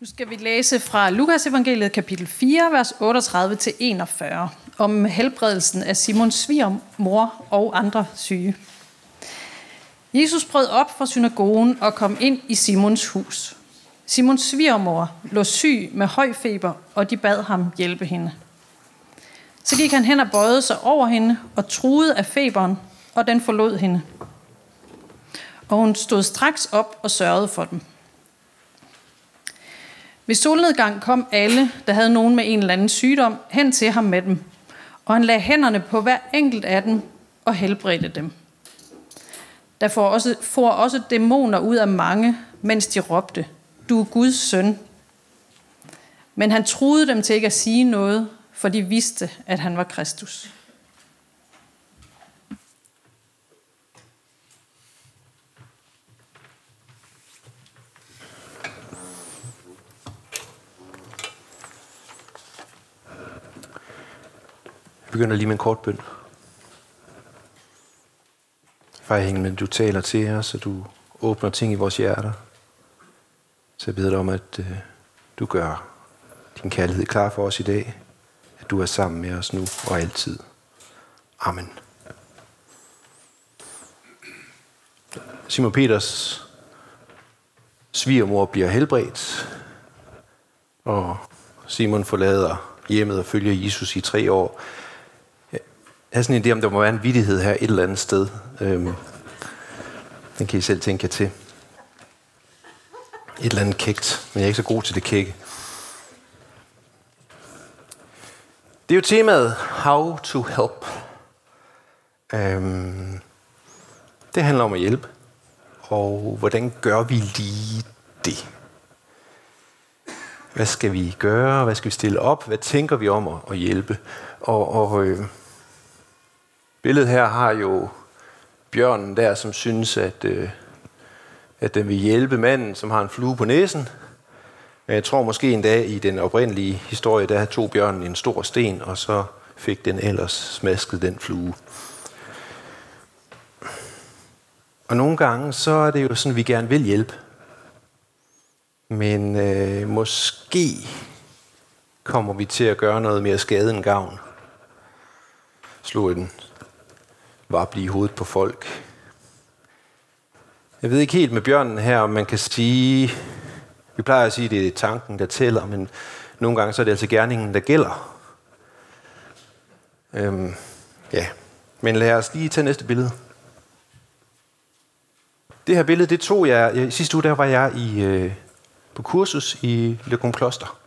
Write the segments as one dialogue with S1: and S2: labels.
S1: Nu skal vi læse fra Lukas evangeliet kapitel 4, vers 38-41, om helbredelsen af Simons svigermor og andre syge. Jesus brød op fra synagogen og kom ind i Simons hus. Simons svigermor lå syg med høj feber, og de bad ham hjælpe hende. Så gik han hen og bøjede sig over hende og truede af feberen, og den forlod hende. Og hun stod straks op og sørgede for dem. Ved solnedgang kom alle, der havde nogen med en eller anden sygdom, hen til ham med dem, og han lagde hænderne på hver enkelt af dem og helbredte dem. Der får også, får også dæmoner ud af mange, mens de råbte, du er Guds søn. Men han truede dem til ikke at sige noget, for de vidste, at han var Kristus.
S2: Begynder lige med en kort bøn. Far men du taler til os, og du åbner ting i vores hjerter. Så jeg beder dig om, at øh, du gør din kærlighed klar for os i dag. At du er sammen med os nu og altid. Amen. Simon Peters svigermor bliver helbredt, og Simon forlader hjemmet og følger Jesus i tre år. Jeg har sådan en idé om, der må være en vidighed her et eller andet sted. Øhm, den kan I selv tænke jer til. Et eller andet kægt, men jeg er ikke så god til det kække. Det er jo temaet How to Help. Øhm, det handler om at hjælpe. Og hvordan gør vi lige det? Hvad skal vi gøre? Hvad skal vi stille op? Hvad tænker vi om at, hjælpe? Og, og øh, billedet her har jo bjørnen der, som synes, at, øh, at den vil hjælpe manden, som har en flue på næsen. Jeg tror måske en dag i den oprindelige historie, der tog bjørnen en stor sten, og så fik den ellers smasket den flue. Og nogle gange, så er det jo sådan, at vi gerne vil hjælpe. Men øh, måske kommer vi til at gøre noget mere skade end gavn. Slå den en blive hovedet på folk. Jeg ved ikke helt med bjørnen her, om man kan sige... Vi plejer at sige, at det er tanken, der tæller, men nogle gange så er det altså gerningen, der gælder. Øhm, ja, men lad os lige tage næste billede. Det her billede, det tog jeg... I sidste uge, der var jeg i, øh, på kursus i Lekon Kloster.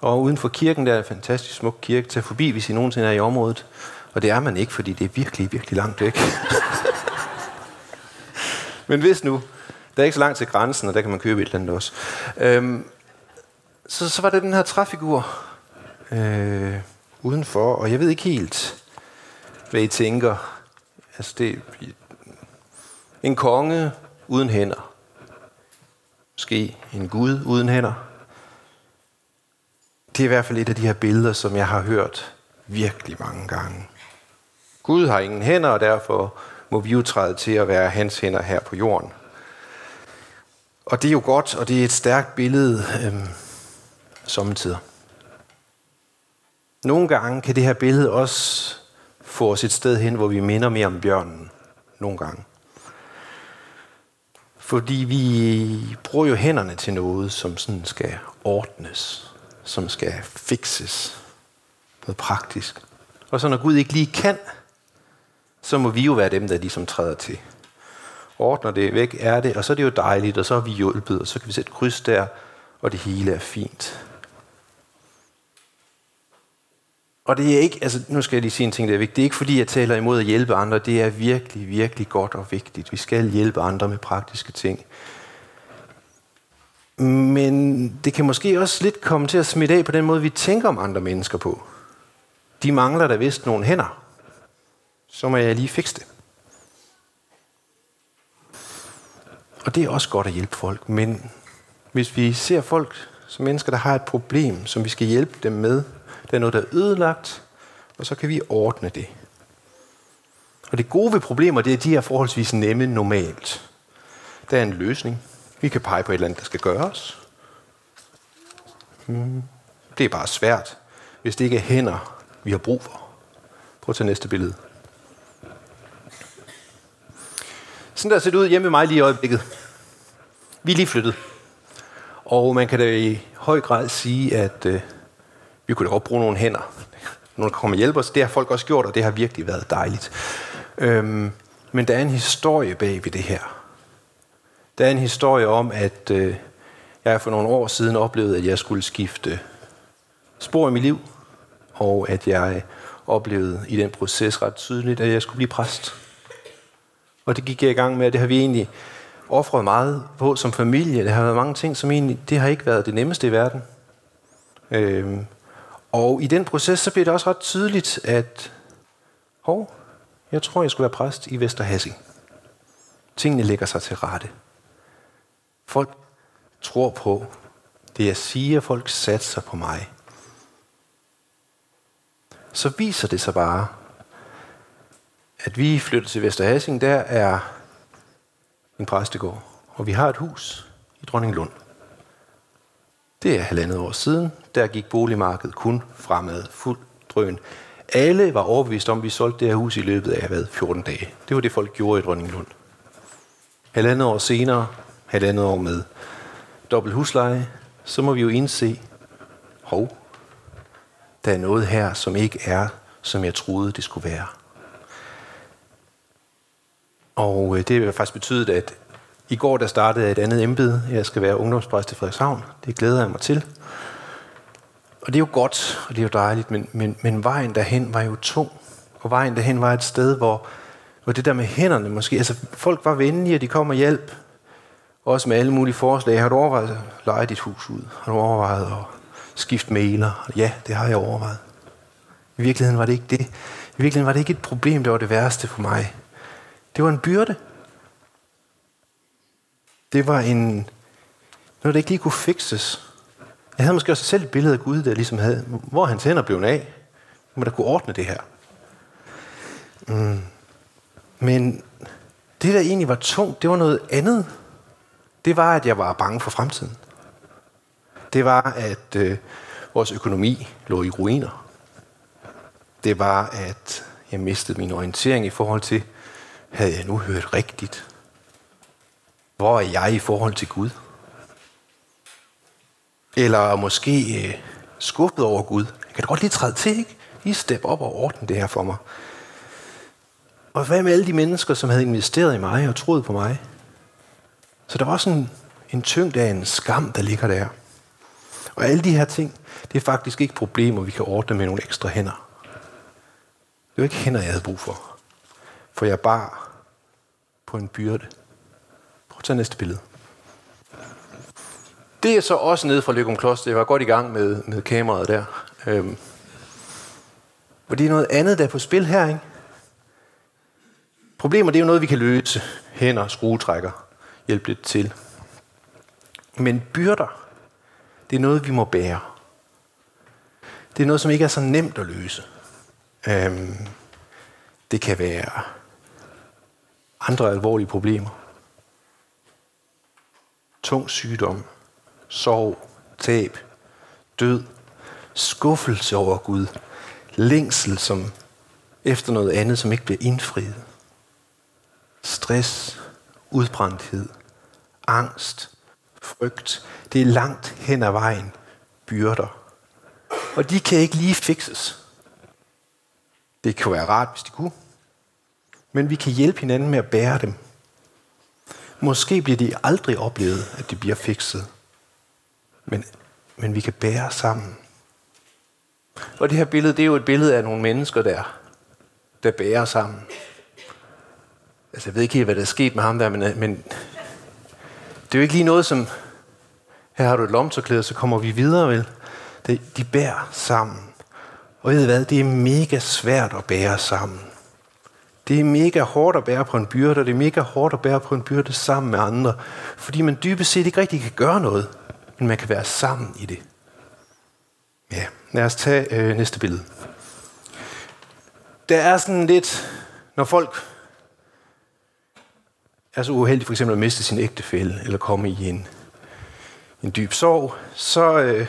S2: Og uden for kirken, der er en fantastisk smuk kirke. Tag forbi, hvis I nogensinde er i området. Og det er man ikke, fordi det er virkelig, virkelig langt væk. Men hvis nu, der er ikke så langt til grænsen, og der kan man købe et eller andet også. Øhm, så, så var det den her træfigur øh, udenfor, og jeg ved ikke helt, hvad I tænker. Altså det en konge uden hænder. Måske en gud uden hænder. Det er i hvert fald et af de her billeder, som jeg har hørt virkelig mange gange. Gud har ingen hænder, og derfor må vi jo træde til at være hans hænder her på jorden. Og det er jo godt, og det er et stærkt billede øhm, sommetider. Nogle gange kan det her billede også få os et sted hen, hvor vi minder mere om bjørnen. Nogle gange. Fordi vi bruger jo hænderne til noget, som sådan skal ordnes, som skal fikses. Noget praktisk. Og så når Gud ikke lige kan, så må vi jo være dem, der ligesom træder til. Ordner det væk, er det, og så er det jo dejligt, og så er vi hjulpet, og så kan vi sætte kryds der, og det hele er fint. Og det er ikke, altså nu skal jeg lige sige en ting, der er vigtigt. Det er ikke fordi, jeg taler imod at hjælpe andre. Det er virkelig, virkelig godt og vigtigt. Vi skal hjælpe andre med praktiske ting. Men det kan måske også lidt komme til at smitte af på den måde, vi tænker om andre mennesker på. De mangler da vist nogle hænder så må jeg lige fikse det. Og det er også godt at hjælpe folk, men hvis vi ser folk som mennesker, der har et problem, som vi skal hjælpe dem med, det er noget, der er ødelagt, og så kan vi ordne det. Og det gode ved problemer, det er, at de er forholdsvis nemme normalt. Der er en løsning. Vi kan pege på et eller andet, der skal gøres. Hmm. Det er bare svært, hvis det ikke er hænder, vi har brug for. Prøv at tage næste billede. Sådan der ser det ud hjemme med mig lige i øjeblikket. Vi er lige flyttet. Og man kan da i høj grad sige, at øh, vi kunne da godt bruge nogle hænder. Nogle kan komme og hjælpe os. Det har folk også gjort, og det har virkelig været dejligt. Øhm, men der er en historie bag ved det her. Der er en historie om, at øh, jeg for nogle år siden oplevede, at jeg skulle skifte spor i mit liv, og at jeg oplevede i den proces ret tydeligt, at jeg skulle blive præst. Og det gik jeg i gang med, og det har vi egentlig offret meget på som familie. Det har været mange ting, som egentlig, det har ikke været det nemmeste i verden. Øhm, og i den proces, så blev det også ret tydeligt, at hov, jeg tror, jeg skulle være præst i Vesterhassing. Tingene lægger sig til rette. Folk tror på det, jeg siger. Folk satser på mig. Så viser det sig bare, at vi flytter til Vesterhassing. Der er en præstegård, og vi har et hus i Dronninglund. Det er halvandet år siden. Der gik boligmarkedet kun fremad, fuld drøn. Alle var overbevist om, at vi solgte det her hus i løbet af hvad, 14 dage. Det var det, folk gjorde i Dronninglund. Halvandet år senere, halvandet år med dobbelt husleje, så må vi jo indse, hov, der er noget her, som ikke er, som jeg troede, det skulle være. Og øh, det har faktisk betydet, at i går der startede et andet embede. Jeg skal være ungdomspræst i Frederikshavn. Det glæder jeg mig til. Og det er jo godt, og det er jo dejligt, men, men, men vejen derhen var jo tung. Og vejen derhen var et sted, hvor, hvor det der med hænderne måske... Altså, folk var venlige, og de kom og hjælp. Også med alle mulige forslag. Har du overvejet at lege dit hus ud? Har du overvejet at skifte mailer? Ja, det har jeg overvejet. I virkeligheden var det ikke det. I virkeligheden var det ikke et problem, der var det værste for mig. Det var en byrde. Det var en, noget, der ikke lige kunne fikses. Jeg havde måske også selv et billede af Gud, der ligesom havde, hvor hans hænder blev af. Må der kunne ordne det her. Mm. Men det, der egentlig var tungt, det var noget andet. Det var, at jeg var bange for fremtiden. Det var, at øh, vores økonomi lå i ruiner. Det var, at jeg mistede min orientering i forhold til, havde jeg nu hørt rigtigt? Hvor er jeg i forhold til Gud? Eller måske øh, skuffet over Gud. Jeg kan da godt lige træde til, ikke? Lige steppe op og ordne det her for mig. Og hvad med alle de mennesker, som havde investeret i mig og troet på mig? Så der var sådan en tyngde af en skam, der ligger der. Og alle de her ting, det er faktisk ikke problemer, vi kan ordne med nogle ekstra hænder. Det var ikke hænder, jeg havde brug for. For jeg bar på en byrde. Prøv at tage næste billede. Det er så også nede fra Løgum Kloster. Jeg var godt i gang med, med kameraet der. Øhm. Og det er noget andet, der er på spil her, ikke? Problemer, det er jo noget, vi kan løse. Hænder, skruetrækker, hjælpe lidt til. Men byrder, det er noget, vi må bære. Det er noget, som ikke er så nemt at løse. Øhm, det kan være andre alvorlige problemer. Tung sygdom, sorg, tab, død, skuffelse over Gud, længsel som efter noget andet, som ikke bliver indfriet, stress, udbrændthed, angst, frygt. Det er langt hen ad vejen byrder. Og de kan ikke lige fikses. Det kunne være rart, hvis de kunne. Men vi kan hjælpe hinanden med at bære dem. Måske bliver de aldrig oplevet, at de bliver fikset. Men, men vi kan bære sammen. Og det her billede, det er jo et billede af nogle mennesker der, der bærer sammen. Altså, jeg ved ikke helt, hvad der er sket med ham der, men, øh, men det er jo ikke lige noget, som, her har du et lomtørklæde, så kommer vi videre, vel? Det, de bærer sammen. Og ved I hvad, det er mega svært at bære sammen. Det er mega hårdt at bære på en byrde, og det er mega hårdt at bære på en byrde sammen med andre. Fordi man dybest set ikke rigtig kan gøre noget, men man kan være sammen i det. Ja, lad os tage øh, næste billede. Der er sådan lidt, når folk er så uheldige for eksempel at miste sin ægtefælle, eller komme i en, en dyb sorg, så øh,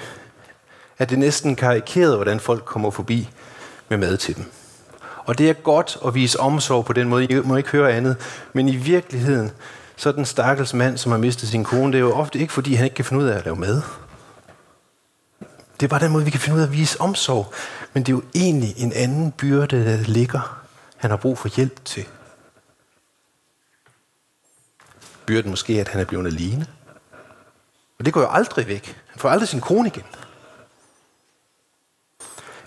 S2: at det næsten karikeret, hvordan folk kommer forbi med mad til dem. Og det er godt at vise omsorg på den måde. I må ikke høre andet. Men i virkeligheden, så er den stakkels mand, som har mistet sin kone, det er jo ofte ikke, fordi han ikke kan finde ud af at lave mad. Det er bare den måde, vi kan finde ud af at vise omsorg. Men det er jo egentlig en anden byrde, der ligger, han har brug for hjælp til. Byrden måske, at han er blevet alene. Og det går jo aldrig væk. Han får aldrig sin kone igen.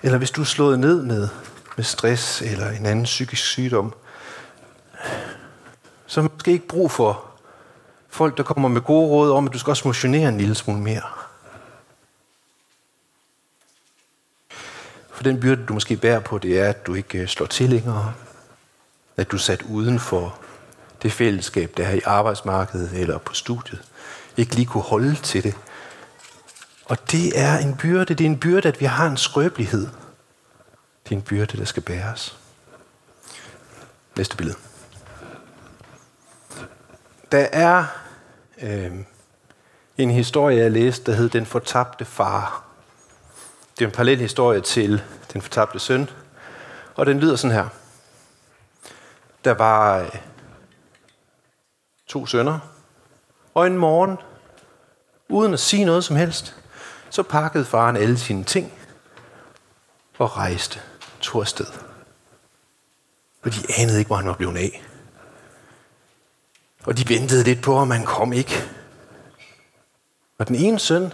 S2: Eller hvis du er slået ned med, med stress eller en anden psykisk sygdom, så har måske ikke brug for folk, der kommer med gode råd om, at du skal også motionere en lille smule mere. For den byrde, du måske bærer på, det er, at du ikke øh, slår til længere. At du er sat uden for det fællesskab, der er i arbejdsmarkedet eller på studiet. Ikke lige kunne holde til det. Og det er en byrde. Det er en byrde, at vi har en skrøbelighed. Det er en byrde, der skal bæres. Næste billede. Der er øh, en historie, jeg læste, der hed Den fortabte far. Det er en parallel historie til Den fortabte søn. Og den lyder sådan her. Der var øh, to sønner. Og en morgen, uden at sige noget som helst, så pakkede faren alle sine ting og rejste, tog afsted. Og de anede ikke, hvor han var blevet af. Og de ventede lidt på, om han kom ikke. Og den ene søn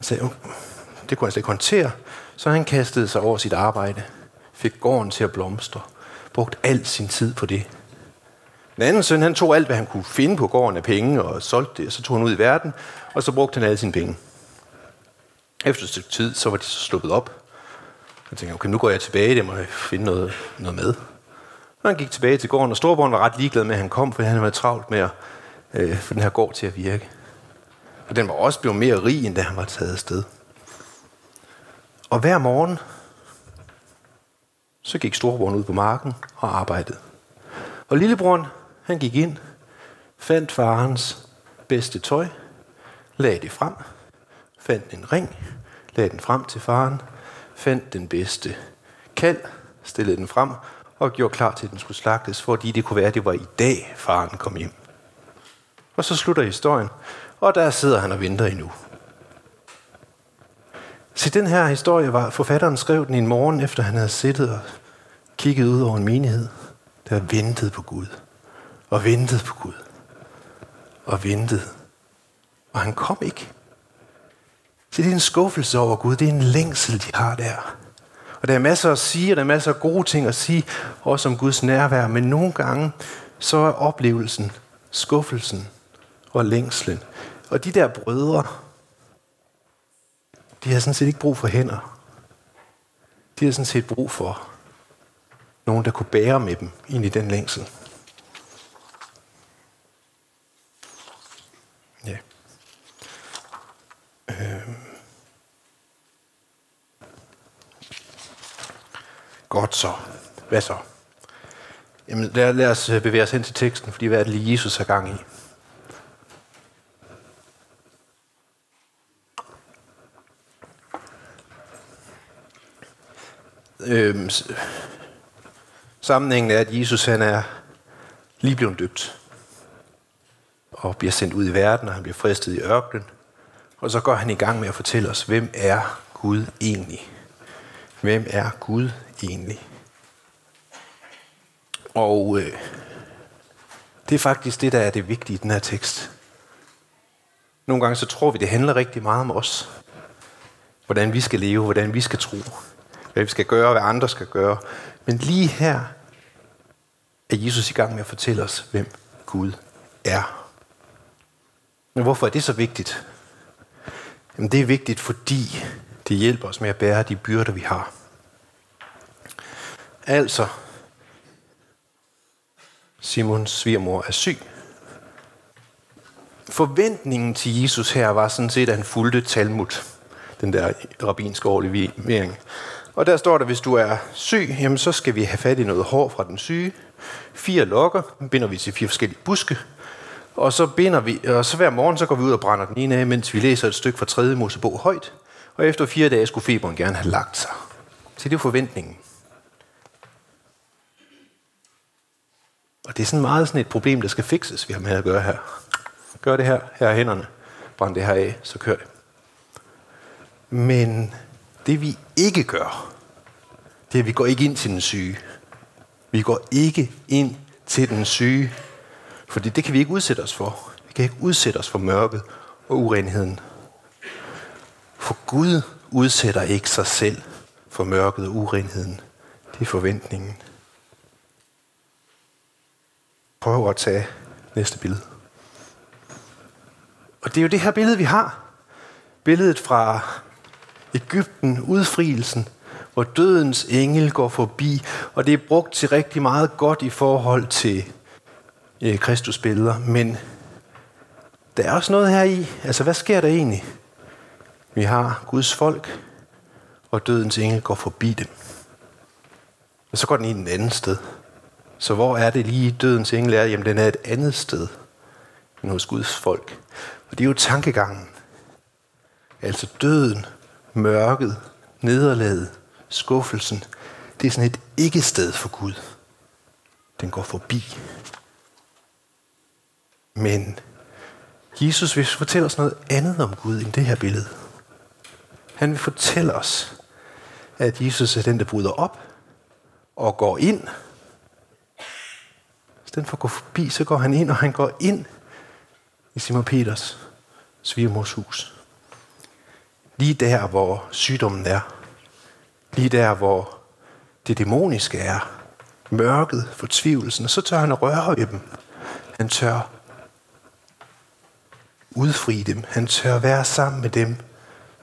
S2: sagde, det kunne han slet ikke håndtere, så han kastede sig over sit arbejde, fik gården til at blomstre, brugte al sin tid på det. Den anden søn, han tog alt, hvad han kunne finde på gården af penge, og solgte det, og så tog han ud i verden, og så brugte han alle sine penge. Efter et stykke tid, så var de så sluppet op. Jeg tænkte, okay, nu går jeg tilbage, det må jeg finde noget, noget med. Og han gik tilbage til gården, og storebror var ret ligeglad med, at han kom, for han havde været travlt med at øh, få den her gård til at virke. Og den var også blevet mere rig, end da han var taget afsted. Og hver morgen, så gik storebroren ud på marken og arbejdede. Og lillebroren, han gik ind, fandt farens bedste tøj, lagde det frem, fandt en ring, lagde den frem til faren, fandt den bedste kald, stillede den frem og gjorde klar til, at den skulle slagtes, fordi det kunne være, at det var i dag, faren kom hjem. Og så slutter historien, og der sidder han og venter endnu. Se, den her historie var, forfatteren skrev den en morgen, efter han havde siddet og kigget ud over en menighed, der ventede på Gud. Og ventede på Gud. Og ventede. Og han kom ikke. Så det er en skuffelse over Gud. Det er en længsel, de har der. Og der er masser at sige, og der er masser af gode ting at sige, også om Guds nærvær. Men nogle gange, så er oplevelsen, skuffelsen og længslen. Og de der brødre, de har sådan set ikke brug for hænder. De har sådan set brug for nogen, der kunne bære med dem ind i den længsel. Ja. Øhm. Godt så. Hvad så? Jamen, lad, lad os øh, bevæge os hen til teksten, fordi hvad er det lige Jesus har gang i? Øhm, sammenhængen er, at Jesus han er lige blevet døbt og bliver sendt ud i verden, og han bliver fristet i ørkenen. Og så går han i gang med at fortælle os, hvem er Gud egentlig? Hvem er Gud egentlig? Og øh, det er faktisk det, der er det vigtige i den her tekst. Nogle gange så tror vi, det handler rigtig meget om os. Hvordan vi skal leve, hvordan vi skal tro. Hvad vi skal gøre, hvad andre skal gøre. Men lige her er Jesus i gang med at fortælle os, hvem Gud er. Men hvorfor er det så vigtigt? Jamen det er vigtigt, fordi det hjælper os med at bære de byrder, vi har. Altså, Simons svigermor er syg. Forventningen til Jesus her var sådan set, at han fulgte Talmud, den der rabbinske overlevering. Og der står der, hvis du er syg, jamen så skal vi have fat i noget hår fra den syge. Fire lokker, binder vi til fire forskellige buske, Og så binder vi, og så hver morgen så går vi ud og brænder den ene af, mens vi læser et stykke fra 3. Mosebog højt. Og efter fire dage skulle feberen gerne have lagt sig. Så det er forventningen. Og det er sådan meget sådan et problem, der skal fikses, vi har med at gøre her. Gør det her, her er hænderne. Brænd det her af, så kør det. Men det vi ikke gør, det er, at vi går ikke ind til den syge. Vi går ikke ind til den syge, fordi det kan vi ikke udsætte os for. Vi kan ikke udsætte os for mørket og urenheden. For Gud udsætter ikke sig selv for mørket og urenheden. Det er forventningen. Prøv at tage næste billede. Og det er jo det her billede, vi har. Billedet fra Ægypten, udfrielsen, hvor dødens engel går forbi, og det er brugt til rigtig meget godt i forhold til øh, Kristus billeder, men der er også noget her i. Altså, hvad sker der egentlig? Vi har Guds folk, og dødens engel går forbi dem. Og så går den i den anden sted. Så hvor er det lige dødens engel er? Jamen, den er et andet sted end hos Guds folk. Og det er jo tankegangen. Altså døden, mørket, nederlaget, skuffelsen, det er sådan et ikke-sted for Gud. Den går forbi. Men Jesus vil fortælle os noget andet om Gud end det her billede. Han vil fortælle os, at Jesus er den, der bryder op og går ind. Stedet for at gå forbi, så går han ind, og han går ind i Simon Peters svigermors hus. Lige der, hvor sygdommen er. Lige der, hvor det dæmoniske er. Mørket, fortvivlelsen. Og så tør han at røre ved dem. Han tør udfri dem. Han tør være sammen med dem,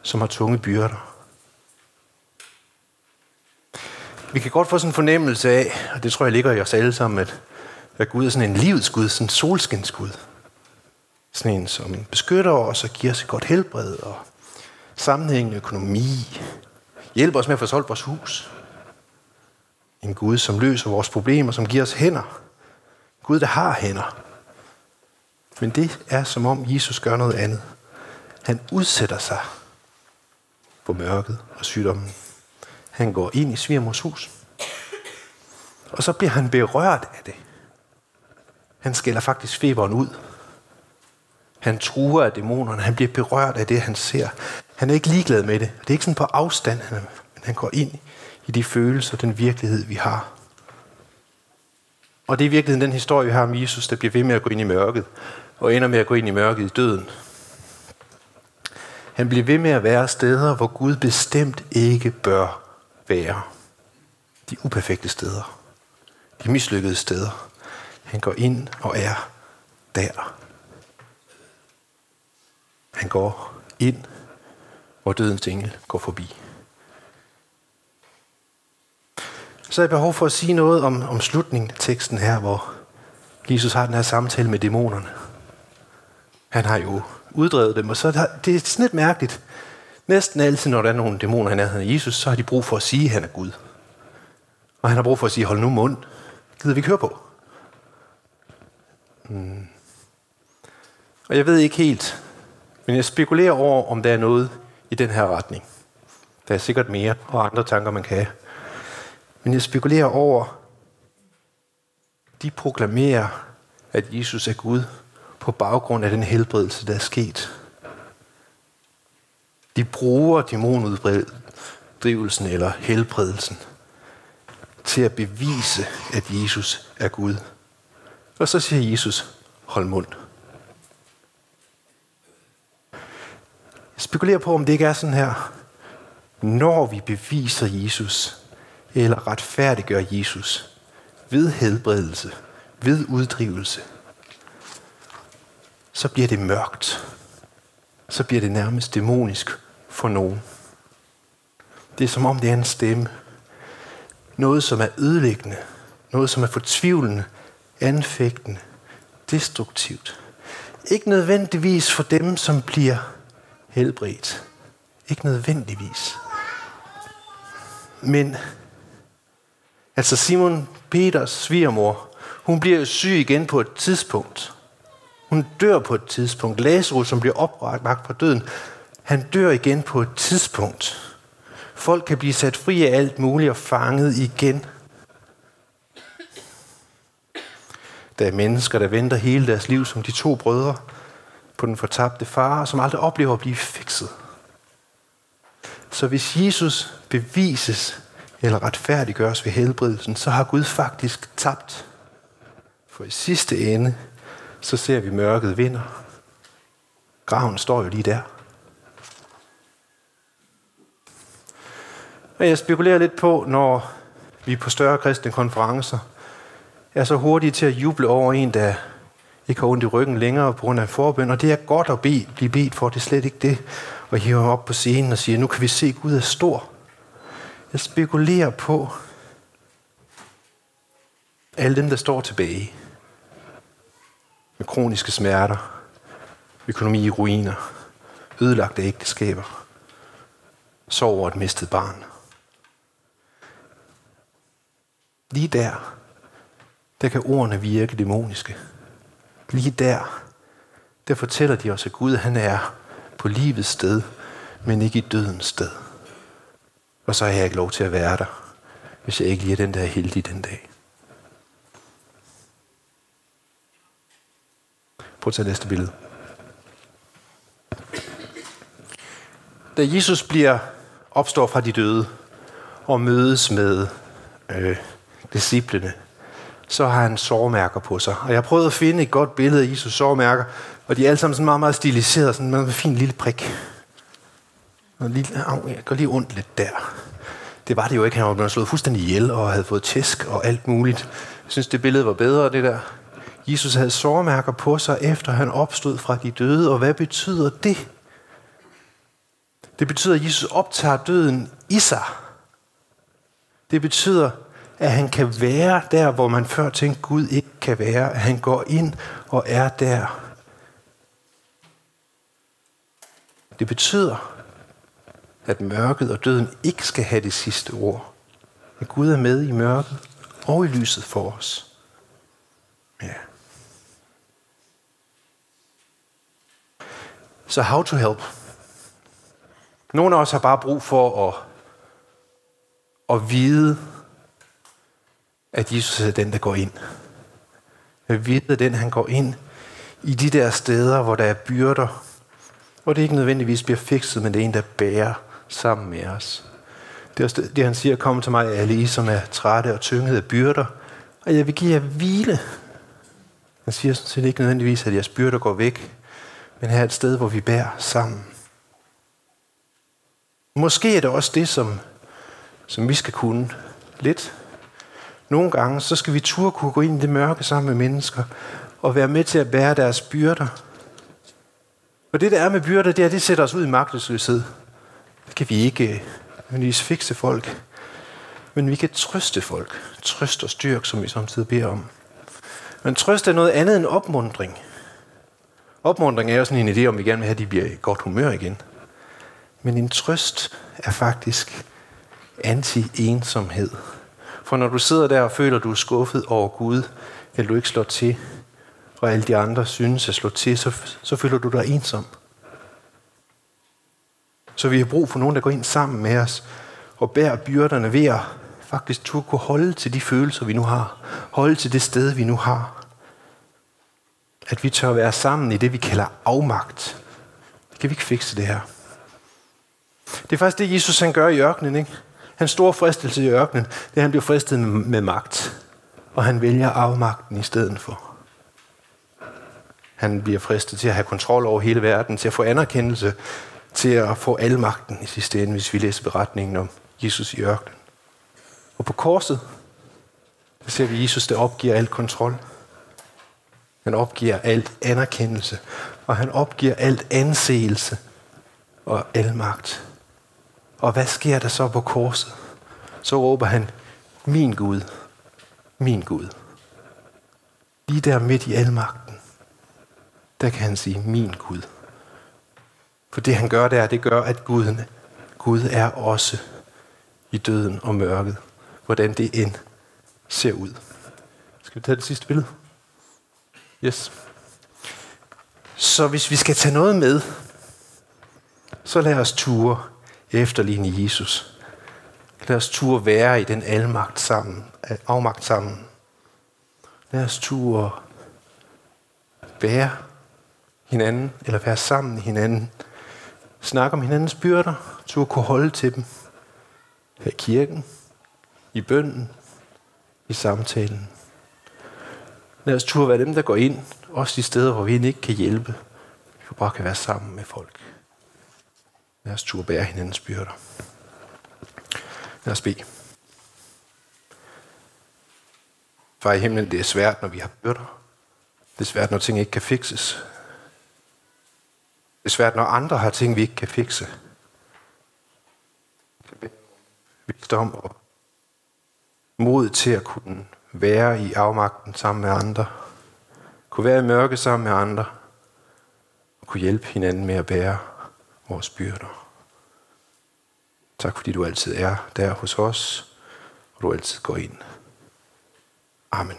S2: som har tunge byrder. Vi kan godt få sådan en fornemmelse af, og det tror jeg ligger i os alle sammen, at, at Gud er sådan en livets Gud, sådan en solskinsgud. Sådan en, som beskytter os og giver os et godt helbred og sammenhængende økonomi. Hjælper os med at få solgt vores hus. En Gud, som løser vores problemer, som giver os hænder. Gud, der har hænder. Men det er som om Jesus gør noget andet. Han udsætter sig for mørket og sygdommen. Han går ind i svigermors hus. Og så bliver han berørt af det. Han skælder faktisk feberen ud. Han truer af dæmonerne. Han bliver berørt af det, han ser. Han er ikke ligeglad med det. Det er ikke sådan på afstand, men han går ind i de følelser, den virkelighed, vi har. Og det er i virkeligheden den historie, vi har om Jesus, der bliver ved med at gå ind i mørket, og ender med at gå ind i mørket i døden. Han bliver ved med at være steder, hvor Gud bestemt ikke bør være. De uperfekte steder. De mislykkede steder. Han går ind og er der. Han går ind, hvor dødens engel går forbi. Så er jeg behov for at sige noget om, om slutningen af teksten her, hvor Jesus har den her samtale med dæmonerne. Han har jo uddrevet dem, og så er det er sådan lidt mærkeligt. Næsten altid, når der er nogle dæmoner i nærheden af Jesus, så har de brug for at sige, at han er Gud. Og han har brug for at sige, hold nu mund. Gider vi ikke høre på? Mm. Og jeg ved ikke helt, men jeg spekulerer over, om der er noget i den her retning. Der er sikkert mere og andre tanker, man kan have. Men jeg spekulerer over, de proklamerer, at Jesus er Gud på baggrund af den helbredelse, der er sket. De bruger dæmonuddrivelsen eller helbredelsen til at bevise, at Jesus er Gud. Og så siger Jesus, hold mund. Jeg spekulerer på, om det ikke er sådan her. Når vi beviser Jesus, eller retfærdiggør Jesus, ved helbredelse, ved uddrivelse, så bliver det mørkt. Så bliver det nærmest dæmonisk for nogen. Det er som om det er en stemme. Noget, som er ødelæggende. Noget, som er fortvivlende, anfægtende, destruktivt. Ikke nødvendigvis for dem, som bliver helbredt. Ikke nødvendigvis. Men altså Simon Peters svigermor, hun bliver syg igen på et tidspunkt. Hun dør på et tidspunkt. Lazarus, som bliver opbragt på døden, han dør igen på et tidspunkt. Folk kan blive sat fri af alt muligt og fanget igen. Der er øh, mennesker, der venter hele deres liv som de to brødre på den fortabte far, som aldrig oplever at blive fikset. Så hvis Jesus bevises eller retfærdiggøres ved helbredelsen, så har Gud faktisk tabt. For i sidste ende, så ser vi mørket vinder. Graven står jo lige der. Og jeg spekulerer lidt på, når vi på større kristne konferencer er så hurtige til at juble over en, der ikke har ondt i ryggen længere på grund af forbøn. Og det er godt at be, blive bedt for, det er slet ikke det. Og hive op på scenen og sige, nu kan vi se, at Gud er stor. Jeg spekulerer på alle dem, der står tilbage med kroniske smerter, økonomi i ruiner, ødelagte ægteskaber, sorg over et mistet barn. Lige der, der kan ordene virke dæmoniske. Lige der, der fortæller de os, at Gud han er på livets sted, men ikke i dødens sted. Og så har jeg ikke lov til at være der, hvis jeg ikke lige er den der heldig den dag. Prøv at tage næste billede. Da Jesus bliver opstår fra de døde og mødes med øh, disciplene, så har han sårmærker på sig. Og jeg prøvede at finde et godt billede af Jesus sårmærker, og de er alle sammen sådan meget, meget stiliseret, sådan med en fin lille prik. Og lige, au, jeg går lige ondt lidt der. Det var det jo ikke. Han var blevet slået fuldstændig ihjel og havde fået tæsk og alt muligt. Jeg synes, det billede var bedre, det der. Jesus havde sårmærker på sig, efter han opstod fra de døde. Og hvad betyder det? Det betyder, at Jesus optager døden i sig. Det betyder, at han kan være der, hvor man før tænkte, Gud ikke kan være. At han går ind og er der. Det betyder, at mørket og døden ikke skal have det sidste ord. At Gud er med i mørket og i lyset for os. Ja. Så how to help? Nogle af os har bare brug for at, at vide, at Jesus er den, der går ind. At vide, at den, han går ind i de der steder, hvor der er byrder, hvor det ikke nødvendigvis bliver fikset, men det er en, der bærer sammen med os. Det er det, han siger, kom til mig, alle I, som er trætte og tyngede af byrder, og jeg vil give jer hvile. Han siger sådan set ikke nødvendigvis, at jeres byrder går væk, men her er et sted, hvor vi bærer sammen. Måske er det også det, som, som vi skal kunne lidt. Nogle gange, så skal vi turde kunne gå ind i det mørke sammen med mennesker, og være med til at bære deres byrder. Og det, der er med byrder, det er, det sætter os ud i magtesløshed. Det kan vi ikke øh, nødvendigvis fikse folk. Men vi kan trøste folk. Trøst og styrk, som vi samtidig beder om. Men trøst er noget andet end opmundring. Opmundring er jo sådan en idé, om vi gerne vil have, at de bliver i godt humør igen. Men en trøst er faktisk anti-ensomhed. For når du sidder der og føler, at du er skuffet over Gud, eller du ikke slår til, og alle de andre synes at slå til, så, så føler du dig ensom. Så vi har brug for nogen, der går ind sammen med os og bærer byrderne ved at faktisk turde kunne holde til de følelser, vi nu har. Holde til det sted, vi nu har. At vi tør være sammen i det, vi kalder afmagt. Det kan vi ikke fikse det her. Det er faktisk det, Jesus han gør i ørkenen. Ikke? Hans store fristelse i ørkenen, det er, at han bliver fristet med, magt. Og han vælger afmagten i stedet for. Han bliver fristet til at have kontrol over hele verden, til at få anerkendelse, til at få al magten i sidste ende, hvis vi læser beretningen om Jesus i ørkenen. Og på korset, der ser vi Jesus, der opgiver al kontrol. Han opgiver alt anerkendelse, og han opgiver alt anseelse og al magt. Og hvad sker der så på korset? Så råber han, min Gud, min Gud. Lige der midt i almagten, der kan han sige, min Gud. For det han gør der, det gør, at Guden, Gud er også i døden og mørket. Hvordan det end ser ud. Skal vi tage det sidste billede? Yes. Så hvis vi skal tage noget med, så lad os ture efterligne Jesus. Lad os ture være i den almagt sammen, afmagt sammen. Lad os ture være hinanden, eller være sammen i hinanden. Snakke om hinandens byrder, tur kunne holde til dem. Her i kirken, i bønden, i samtalen. Lad os turde være dem, der går ind, også de steder, hvor vi ikke kan hjælpe. Vi bare kan være sammen med folk. Lad os turde bære hinandens byrder. Lad os bede. Far i himlen, det er svært, når vi har byrder. Det er svært, når ting ikke kan fikses. Det er svært, når andre har ting, vi ikke kan fikse. Visdom og mod til at kunne være i afmagten sammen med andre. Kunne være i mørke sammen med andre. Og kunne hjælpe hinanden med at bære vores byrder. Tak fordi du altid er der hos os, og du altid går ind. Amen.